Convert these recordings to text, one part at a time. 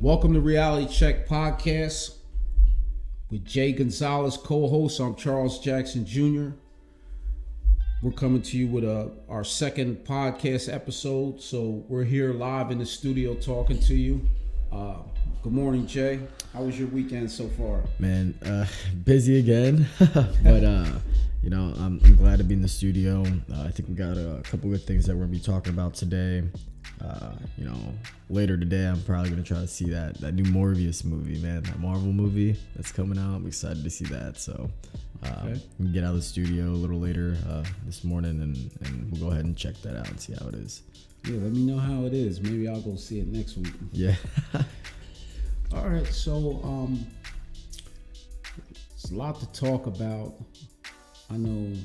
Welcome to Reality Check Podcast with Jay Gonzalez, co-host. I'm Charles Jackson Jr. We're coming to you with a, our second podcast episode. So we're here live in the studio talking to you. Uh, good morning, Jay. How was your weekend so far? Man, uh, busy again, but uh, you know, I'm, I'm glad to be in the studio. Uh, I think we got a, couple good things that we're gonna be talking about today. Uh, you know, later today, I'm probably gonna try to see that that new Morbius movie, man, that Marvel movie that's coming out. I'm excited to see that. So, uh, okay. get out of the studio a little later uh, this morning, and and we'll go ahead and check that out and see how it is. Yeah, let me know how it is. Maybe I'll go see it next week. Yeah. All right, so um, it's a lot to talk about. I know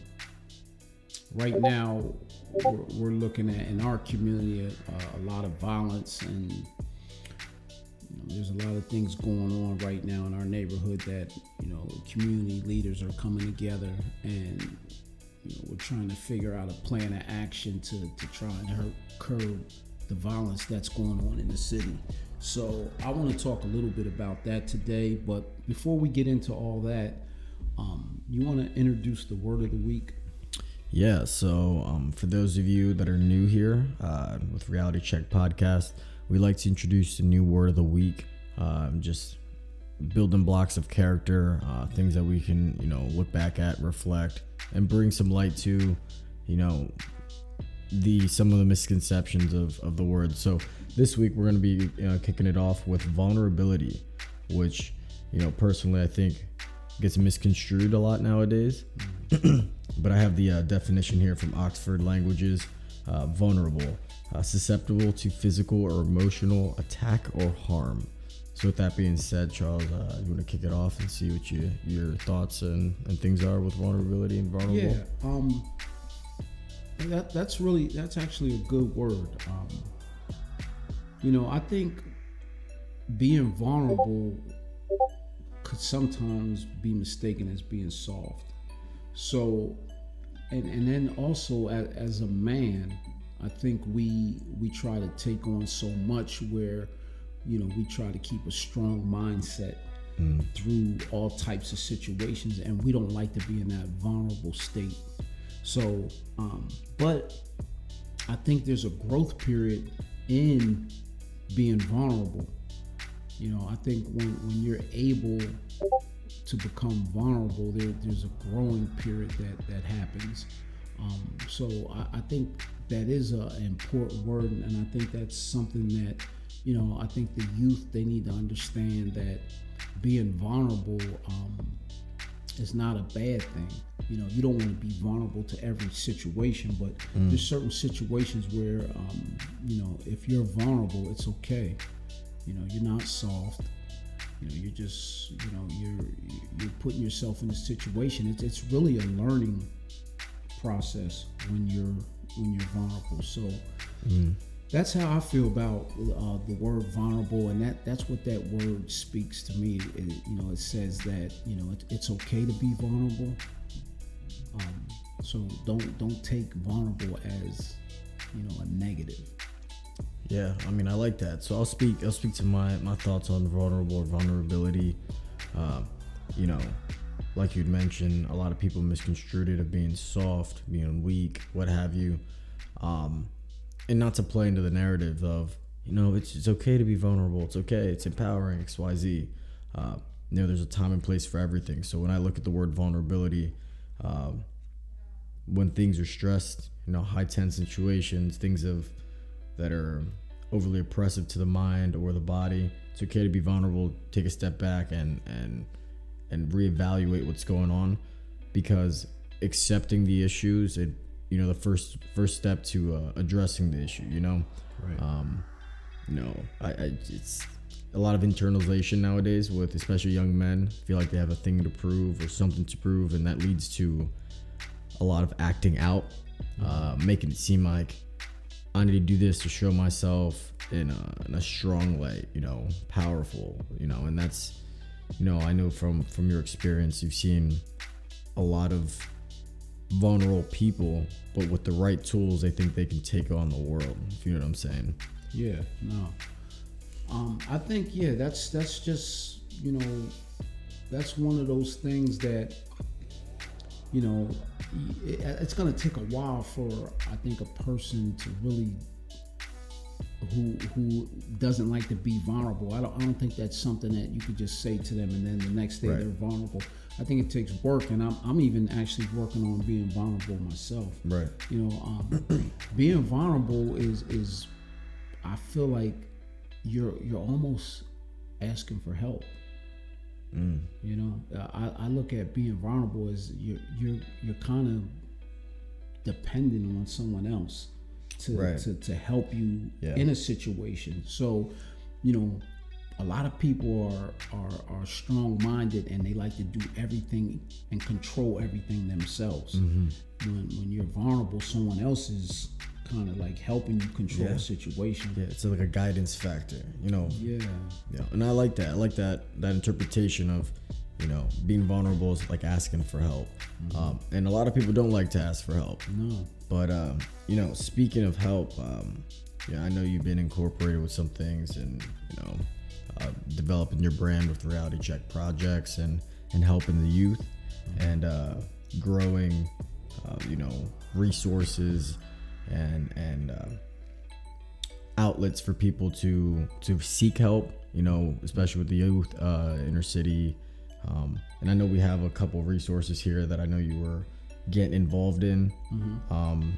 right now we're, we're looking at in our community uh, a lot of violence and you know, there's a lot of things going on right now in our neighborhood that you know community leaders are coming together and you know we're trying to figure out a plan of action to, to try and hurt, curb the violence that's going on in the city. So I want to talk a little bit about that today. But before we get into all that, um, you want to introduce the word of the week? Yeah. So um, for those of you that are new here uh, with Reality Check Podcast, we like to introduce the new word of the week. Uh, just building blocks of character, uh, things that we can you know look back at, reflect, and bring some light to, you know, the some of the misconceptions of, of the word. So this week we're going to be kicking it off with vulnerability, which you know personally I think gets misconstrued a lot nowadays. but I have the uh, definition here from Oxford Languages: uh, vulnerable, uh, susceptible to physical or emotional attack or harm. So with that being said, Charles, uh, you want to kick it off and see what you, your thoughts and, and things are with vulnerability and vulnerable? Yeah. Um, that that's really that's actually a good word. Um, you know, I think being vulnerable could sometimes be mistaken as being soft. So, and and then also as, as a man, I think we we try to take on so much where, you know, we try to keep a strong mindset mm. through all types of situations, and we don't like to be in that vulnerable state. So, um, but I think there's a growth period in being vulnerable. You know, I think when, when you're able to become vulnerable, there, there's a growing period that, that happens. Um, so I, I, think that is an important word, and I think that's something that, you know, I think the youth they need to understand that being vulnerable um, is not a bad thing. You know, you don't want to be vulnerable to every situation, but mm. there's certain situations where, um, you know, if you're vulnerable, it's okay. You know, you're not soft. You know, you're just, you know, you're you're putting yourself in a situation. It's it's really a learning process when you're when you're vulnerable. So. Mm that's how I feel about uh, the word vulnerable, and that that's what that word speaks to me. It, you know, it says that you know it, it's okay to be vulnerable. Um, so don't don't take vulnerable as you know a negative. Yeah, I mean I like that. So I'll speak I'll speak to my my thoughts on vulnerable vulnerability. Uh, you know, like you'd mentioned, a lot of people misconstrued it of being soft, being weak, what have you. Um, and not to play into the narrative of you know it's, it's okay to be vulnerable it's okay it's empowering xyz uh, you know there's a time and place for everything so when i look at the word vulnerability um, when things are stressed you know high tense situations things of that are overly oppressive to the mind or the body it's okay to be vulnerable take a step back and and and reevaluate what's going on because accepting the issues it you know the first first step to uh, addressing the issue you know? Right. Um you know I, I it's a lot of internalization nowadays with especially young men feel like they have a thing to prove or something to prove and that leads to a lot of acting out uh, making it seem like i need to do this to show myself in a, in a strong light you know powerful you know and that's you know i know from from your experience you've seen a lot of vulnerable people, but with the right tools, they think they can take on the world. If you know what I'm saying. Yeah. No. Um, I think yeah, that's that's just you know, that's one of those things that you know, it's going to take a while for I think a person to really who who doesn't like to be vulnerable. I don't I don't think that's something that you could just say to them and then the next day right. they're vulnerable. I think it takes work, and I'm, I'm even actually working on being vulnerable myself. Right. You know, um, being vulnerable is is I feel like you're you're almost asking for help. Mm. You know, I, I look at being vulnerable as you're you're you're kind of dependent on someone else to right. to, to help you yeah. in a situation. So, you know, a lot of people are are, are strong minded and they like to do everything and control everything themselves. Mm-hmm. When when you're vulnerable, someone else is kind of like helping you control yeah. a situation. Yeah, it's like a guidance factor, you know. Yeah. Yeah, and I like that. I like that that interpretation of, you know, being vulnerable is like asking for help. Mm-hmm. Um, and a lot of people don't like to ask for help. No. But um, you know, speaking of help, um, yeah, I know you've been incorporated with some things, and you know, uh, developing your brand with reality check projects and and helping the youth, mm-hmm. and uh, growing, uh, you know, resources and and uh, outlets for people to to seek help. You know, especially with the youth, uh, inner city, um, and I know we have a couple resources here that I know you were getting involved in. Mm-hmm. Um,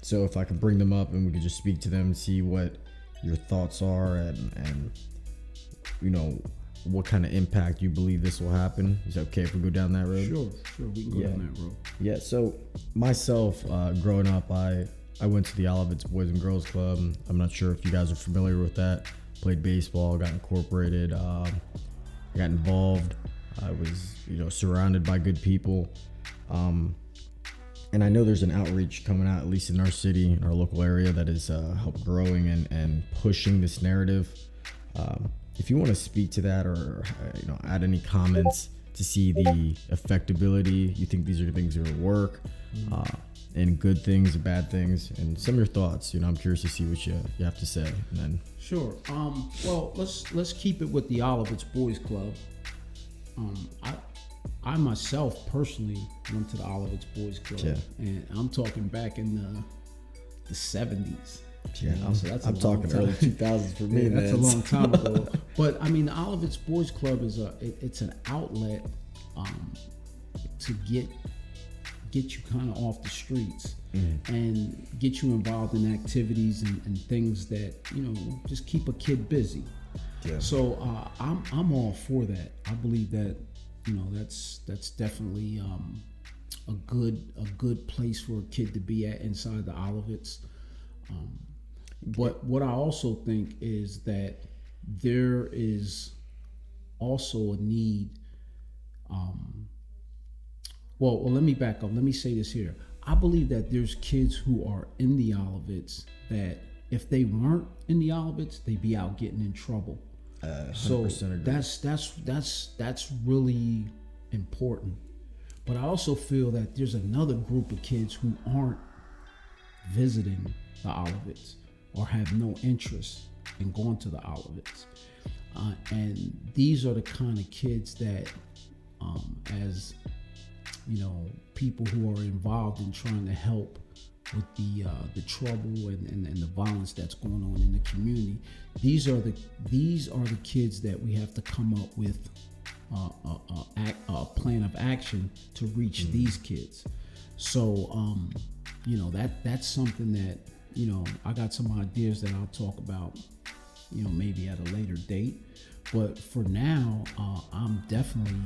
so if I can bring them up and we could just speak to them, see what your thoughts are, and and you know what kind of impact you believe this will happen. Is that okay if we go down that road? Sure, sure, we can go yeah. down that road. Yeah. So myself, uh, growing up, I I went to the Olivet's Boys and Girls Club. I'm not sure if you guys are familiar with that. Played baseball, got incorporated, um, got involved. I was, you know, surrounded by good people. Um, and I know there's an outreach coming out, at least in our city, in our local area, that is uh, help growing and, and pushing this narrative. Um, if you want to speak to that or uh, you know add any comments to see the effectability, you think these are things that will work. Uh, and good things and bad things and some of your thoughts you know i'm curious to see what you, you have to say and then sure um, well let's let's keep it with the olivet's boys club um, i i myself personally went to the olivet's boys club yeah. and i'm talking back in the the 70s yeah, you know, I'm, so that's I'm talking time. early 2000s for me. yeah, that's a long time ago. but I mean, the Olivet's Boys Club is a it, it's an outlet um, to get get you kind of off the streets mm. and get you involved in activities and, and, things that you know just keep a kid busy. Yeah. So uh, I'm I'm all for that. I believe that you know that's that's definitely um, a good a good place for a kid to be at inside the Olivets. Um, but what I also think is that there is also a need um, well, well, let me back up. Let me say this here. I believe that there's kids who are in the Olivets that if they weren't in the Olivets, they'd be out getting in trouble. Uh, so that's that's that's that's really important. But I also feel that there's another group of kids who aren't visiting the Olivets or have no interest in going to the Olivets. Uh, and these are the kind of kids that, um, as you know people who are involved in trying to help with the uh, the trouble and, and, and, the violence that's going on in the community. These are the these are the kids that we have to come up with uh, a, a, a, plan of action to reach mm-hmm. these kids. So um, you know that that's something that you know I got some ideas that I'll talk about. You know maybe at a later date, but for now uh, I'm definitely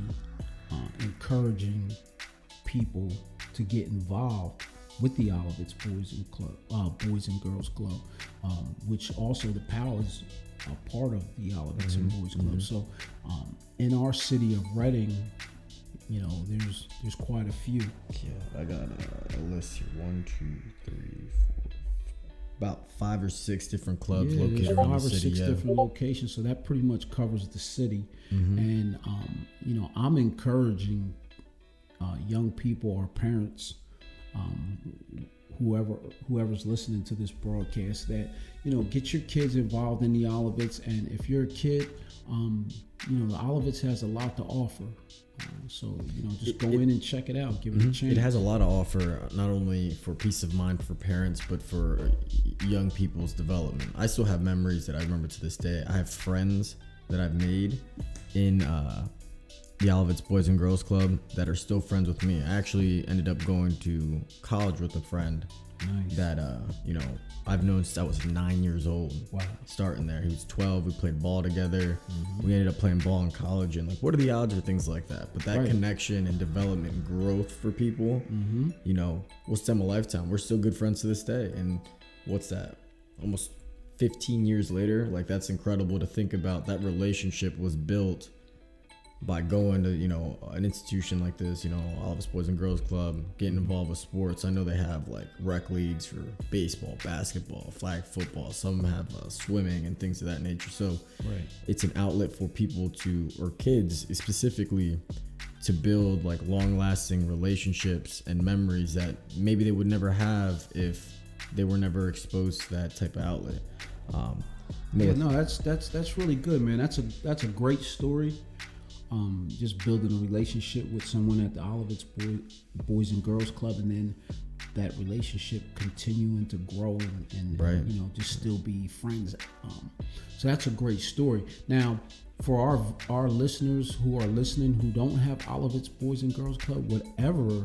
uh, encouraging people to get involved with the Olivet's Boys and Club, uh, Boys and Girls Club, um, which also the powers are part of the Olivet's mm-hmm. and Boys Club. Mm-hmm. So, um, in our city of Reading, you know, there's there's quite a few. Yeah, I got a, a list here: one, two, three, four, about five or six different clubs yeah, located around the city. Five or six yeah. different locations, so that pretty much covers the city. Mm-hmm. And um, I'm encouraging uh, young people or parents um, whoever whoever's listening to this broadcast that you know get your kids involved in the Olivets, and if you're a kid, um, you know the Olivets has a lot to offer. Uh, so you know, just It- go it- in and check it out. Give it a chance. Mm-hmm. It has a lot to offer, not only for peace of mind for parents, but for young people's development. I still have memories that I remember to this day. I have friends that I've made in uh, the Olivets Boys and Girls Club that are still friends with me. I actually ended up going to college with a friend nice. that uh, you know I've known since I was nine years old. Wow. Starting there, he was 12. We played ball together. Mm-hmm. We ended up playing ball in college, and like, what are the odds or things like that? But that Right. connection and development and growth for people, Mm-hmm. you know, will stem a lifetime. We're still good friends to this day, and what's that? Almost 15 years later, like that's incredible to think about. That relationship was built by going to you know an institution like this you know Olivets boys and girls club getting involved with sports i know they have like rec leagues for baseball basketball flag football some have uh, swimming and things of that nature so Right. it's an outlet for people to or kids specifically to build like long lasting relationships and memories that maybe they would never have if they were never exposed to that type of outlet um Yeah, no, that's that's that's really good, man. That's a that's a great story. Um, just building a relationship with someone at the Olivets Boy, Boys and Girls Club, and then that relationship continuing to grow and, and Right. you know just still be friends. Um, so that's a great story. Now, for our our listeners who are listening who don't have Olivets Boys and Girls Club, whatever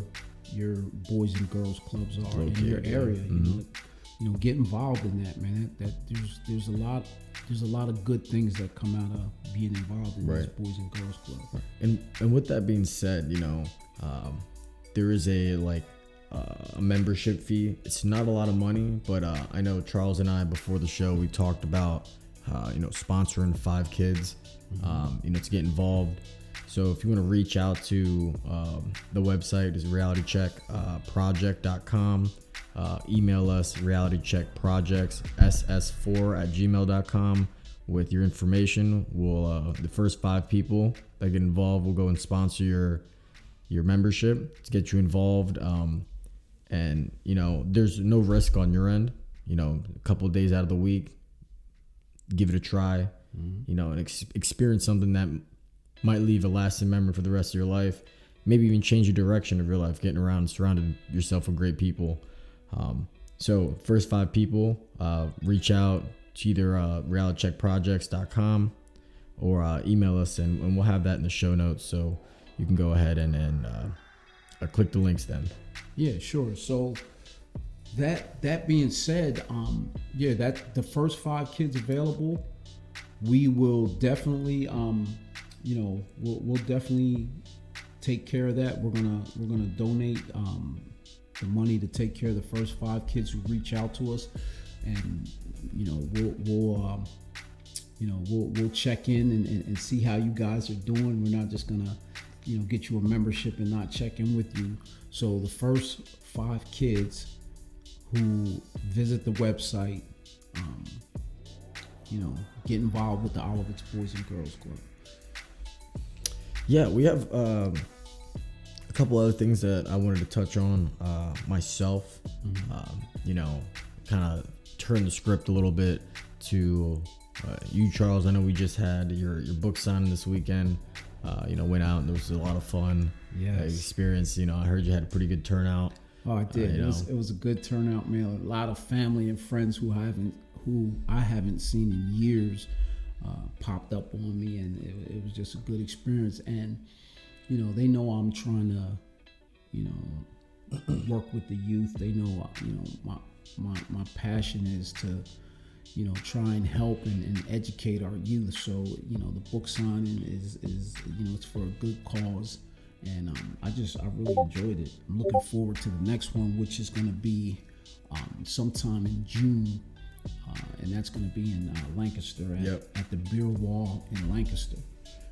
your boys and girls clubs are in your yeah. area, you Mhm. know, you know, get involved in that, man. That, that there's there's a lot there's a lot of good things that come out of being involved in Right. this boys and girls club. And and with that being said, you know, um, there is a like uh, a membership fee. It's not a lot of money, but uh, I know Charles and I before the show we talked about uh, you know sponsoring five kids, um, you know, to get involved. So if you want to reach out to um, the website is realitycheckproject.com. Uh, email us realitycheckprojects ss4 at gmail.com with your information. We'll uh, the first five people that get involved will go and sponsor your your membership to get you involved. Um, and you know, there's no risk on your end. You know, a couple of days out of the week, give it a try. You know, and ex- experience something that might leave a lasting memory for the rest of your life. Maybe even change the direction of your life, getting around and surrounding yourself with great people. Um, so, first five people, uh, reach out to either uh, realitycheckprojects.com or uh, email us, and, and we'll have that in the show notes. So you can go ahead and, and uh, click the links then. Yeah, sure. So that that being said, um, yeah, that the first five kids available, we will definitely, um, you know, we'll, we'll definitely take care of that. We're gonna we're gonna donate um, the money to take care of the first five kids who reach out to us, and you know, we'll we'll. Um, you know, we'll we'll check in and, and, and see how you guys are doing. We're not just gonna, you know, get you a membership and not check in with you. So the first five kids who visit the website, um, you know, get involved with the Olivets Boys and Girls Club. Yeah, we have um, a couple other things that I wanted to touch on uh, myself. Um, you know, kind of turn the script a little bit to uh, you, Charles. I know we just had your your book signing this weekend. Uh, you know, went out and there was a lot of fun. Yes. uh, experience. You know, I heard you had a pretty good turnout. Oh, I did. Uh, it was know. it was a good turnout, man. A lot of family and friends who I haven't who I haven't seen in years uh, popped up on me, and it, it was just a good experience. And you know, they know I'm trying to, you know, work with the youth. They know, you know, my my my passion is to, you know, try and help and, and educate our youth. So you know, the book signing is is you know it's for a good cause and um, I just I really enjoyed it. I'm looking forward to the next one, which is going to be um, sometime in June, uh, and that's going to be in uh, Lancaster at, Yep. at the Beer Wall in Lancaster.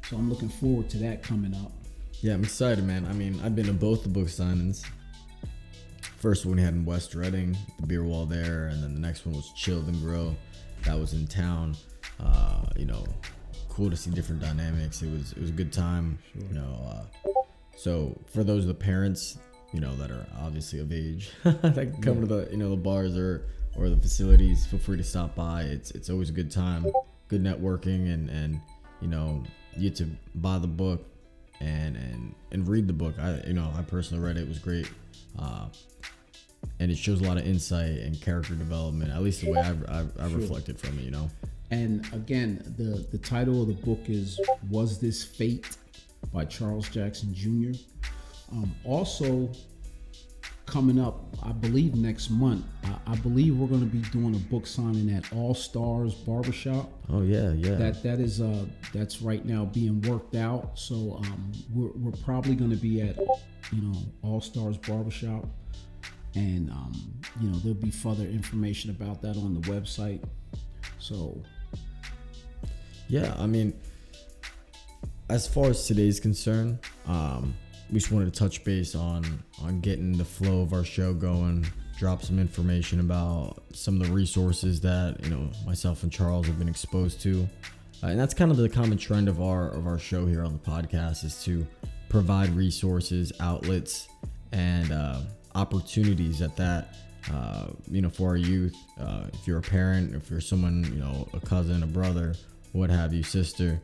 So I'm looking forward to that coming up. Yeah, I'm excited, man. I mean, I've been to both the book signings. First one we had in West Reading, the beer wall there, and then the next one was Chilled and Grow. That was in town. Uh, you know, cool to see different dynamics. It was it was a good time. You know, uh, so for those of the parents you know that are obviously of age that come to the you know the bars or or the facilities, feel free to stop by. It's it's always a good time, good networking, and and you know you get to buy the book and and and read the book. I you know I personally read it. It was great. Uh, and it shows a lot of insight and character development. At least the way I've, I've, I've reflected from it, you know. And again, the the title of the book is "Was This Fate" by Charles Jackson Jr. Um, also, coming up, I believe next month, I, I believe we're going to be doing a book signing at All Stars Barbershop. Oh yeah, yeah. That that is uh that's right now being worked out. So um, we're we're probably going to be at you know All Stars Barbershop and um, you know there'll be further information about that on the website. So, yeah, I mean, as far as today's concerned, um, we just wanted to touch base on on getting the flow of our show going. Drop some information about some of the resources that you know myself and Charles have been exposed to, uh, and that's kind of the common trend of our of our show here on the podcast is to provide resources, outlets, and uh, opportunities at that uh, you know for our youth uh, if you're a parent if you're someone you know a cousin a brother what have you sister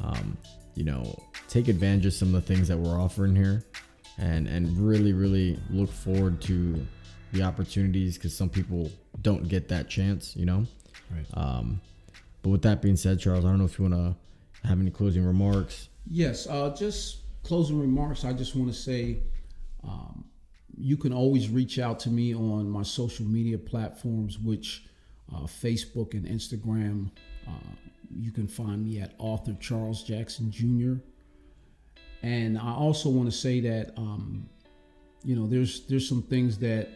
um, you know take advantage of some of the things that we're offering here and and really really look forward to the opportunities because some people don't get that chance you know right. um, but with that being said charles i don't know if you want to have any closing remarks yes uh, just closing remarks i just want to say um, you can always reach out to me on my social media platforms, which uh, Facebook and Instagram. Uh, you can find me at author Charles Jackson Jr. And I also want to say that um, you know there's there's some things that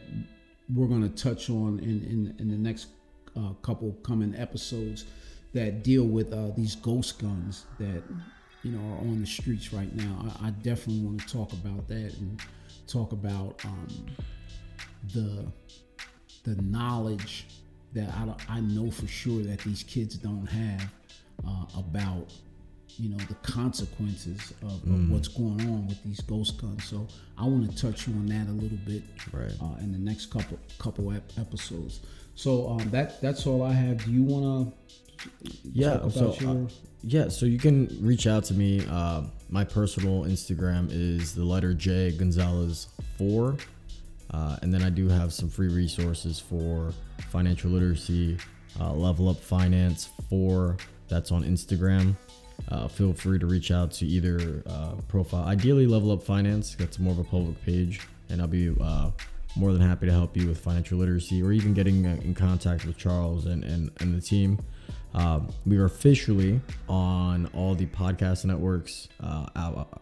we're going to touch on in in, in the next uh, couple coming episodes that deal with uh, these ghost guns that you know are on the streets right now. I, I definitely want to talk about that and talk about um, the the knowledge that I, I know for sure that these kids don't have uh, about you know the consequences of, mm. of, what's going on with these ghost guns. So I want to touch you on that a little bit right. uh, in the next couple couple ep- episodes. So um, that that's all I have. Do you want to? Yeah. so uh, yeah. So you can reach out to me. Uh, my personal Instagram is the letter J Gonzalez four, uh, and then I do have some free resources for financial literacy, uh, level up finance four. That's on Instagram. Uh, feel free to reach out to either uh, profile, ideally level up finance. That's more of a public page, and I'll be uh, more than happy to help you with financial literacy or even getting uh, in contact with Charles and, and, and the team. Um, we are officially on all the podcast networks uh,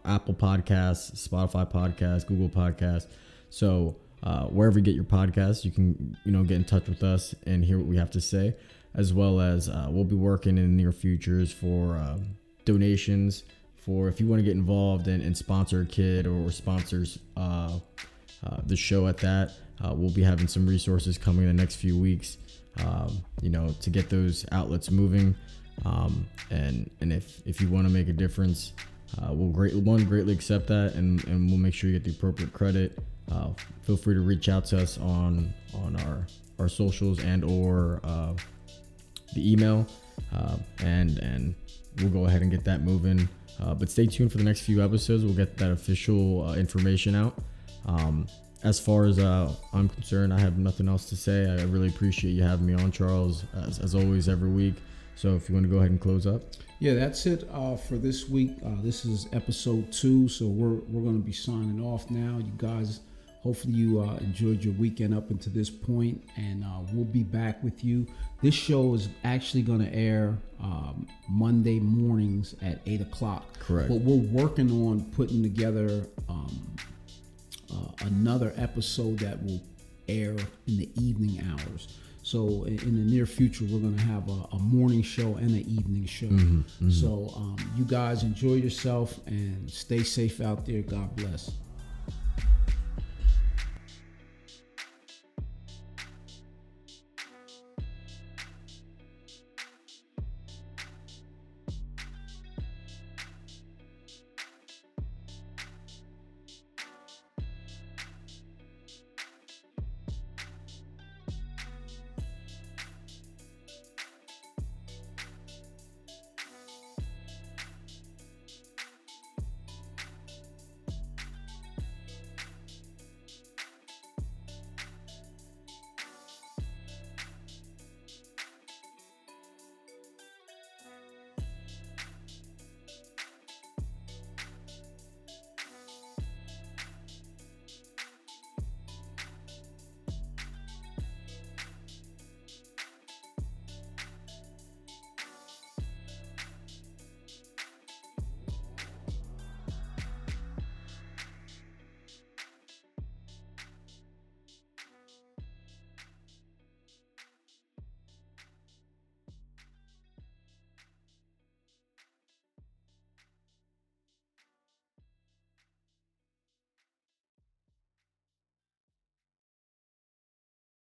Apple Podcasts, Spotify Podcasts, Google Podcasts. So, uh, wherever you get your podcasts, you can you know get in touch with us and hear what we have to say, as well as uh, we'll be working in the near futures for um, donations. For if you want to get involved and, and sponsor a kid or, sponsors uh, uh, the show at that, uh, we'll be having some resources coming in the next few weeks um, you know, to get those outlets moving. Um, and and if if you want to make a difference, uh, we'll great one greatly accept that, and and we'll make sure you get the appropriate credit. Uh, feel free to reach out to us on on our our socials and or uh, the email, uh, and and we'll go ahead and get that moving. Uh, but stay tuned for the next few episodes. We'll get that official uh, information out. Um, as far as uh, I'm concerned, I have nothing else to say. I really appreciate you having me on, Charles, as, as always, every week. So if you want to go ahead and close up. Yeah, that's it uh, for this week. Uh, this is episode two, so we're we're going to be signing off now. You guys, hopefully you uh, enjoyed your weekend up until this point, and uh, we'll be back with you. This show is actually going to air um, Monday mornings at eight o'clock. Correct. But we're working on putting together. Um, uh, another episode that will air in the evening hours. So in, in the near future, we're going to have a, a, morning show and an evening show. Mm-hmm, mm-hmm. So um, you guys enjoy yourself and stay safe out there. God bless.